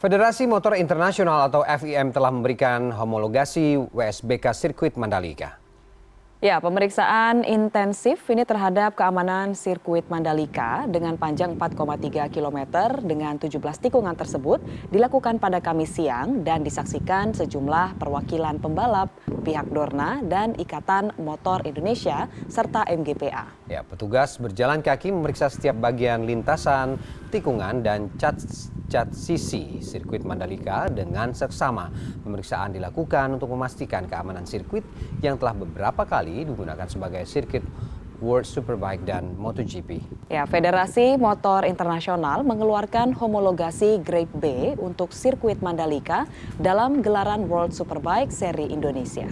Federasi Motor Internasional atau FIM telah memberikan homologasi WSBK sirkuit Mandalika. Ya, pemeriksaan intensif ini terhadap keamanan sirkuit Mandalika dengan panjang 4,3 km dengan 17 tikungan tersebut dilakukan pada Kamis siang dan disaksikan sejumlah perwakilan pembalap, pihak Dorna dan Ikatan Motor Indonesia serta MGPA. Ya, petugas berjalan kaki memeriksa setiap bagian lintasan, tikungan dan cat cat sisi sirkuit Mandalika dengan seksama. Pemeriksaan dilakukan untuk memastikan keamanan sirkuit yang telah beberapa kali digunakan sebagai sirkuit World Superbike dan MotoGP. Ya, Federasi Motor Internasional mengeluarkan homologasi Grade B untuk sirkuit Mandalika dalam gelaran World Superbike seri Indonesia.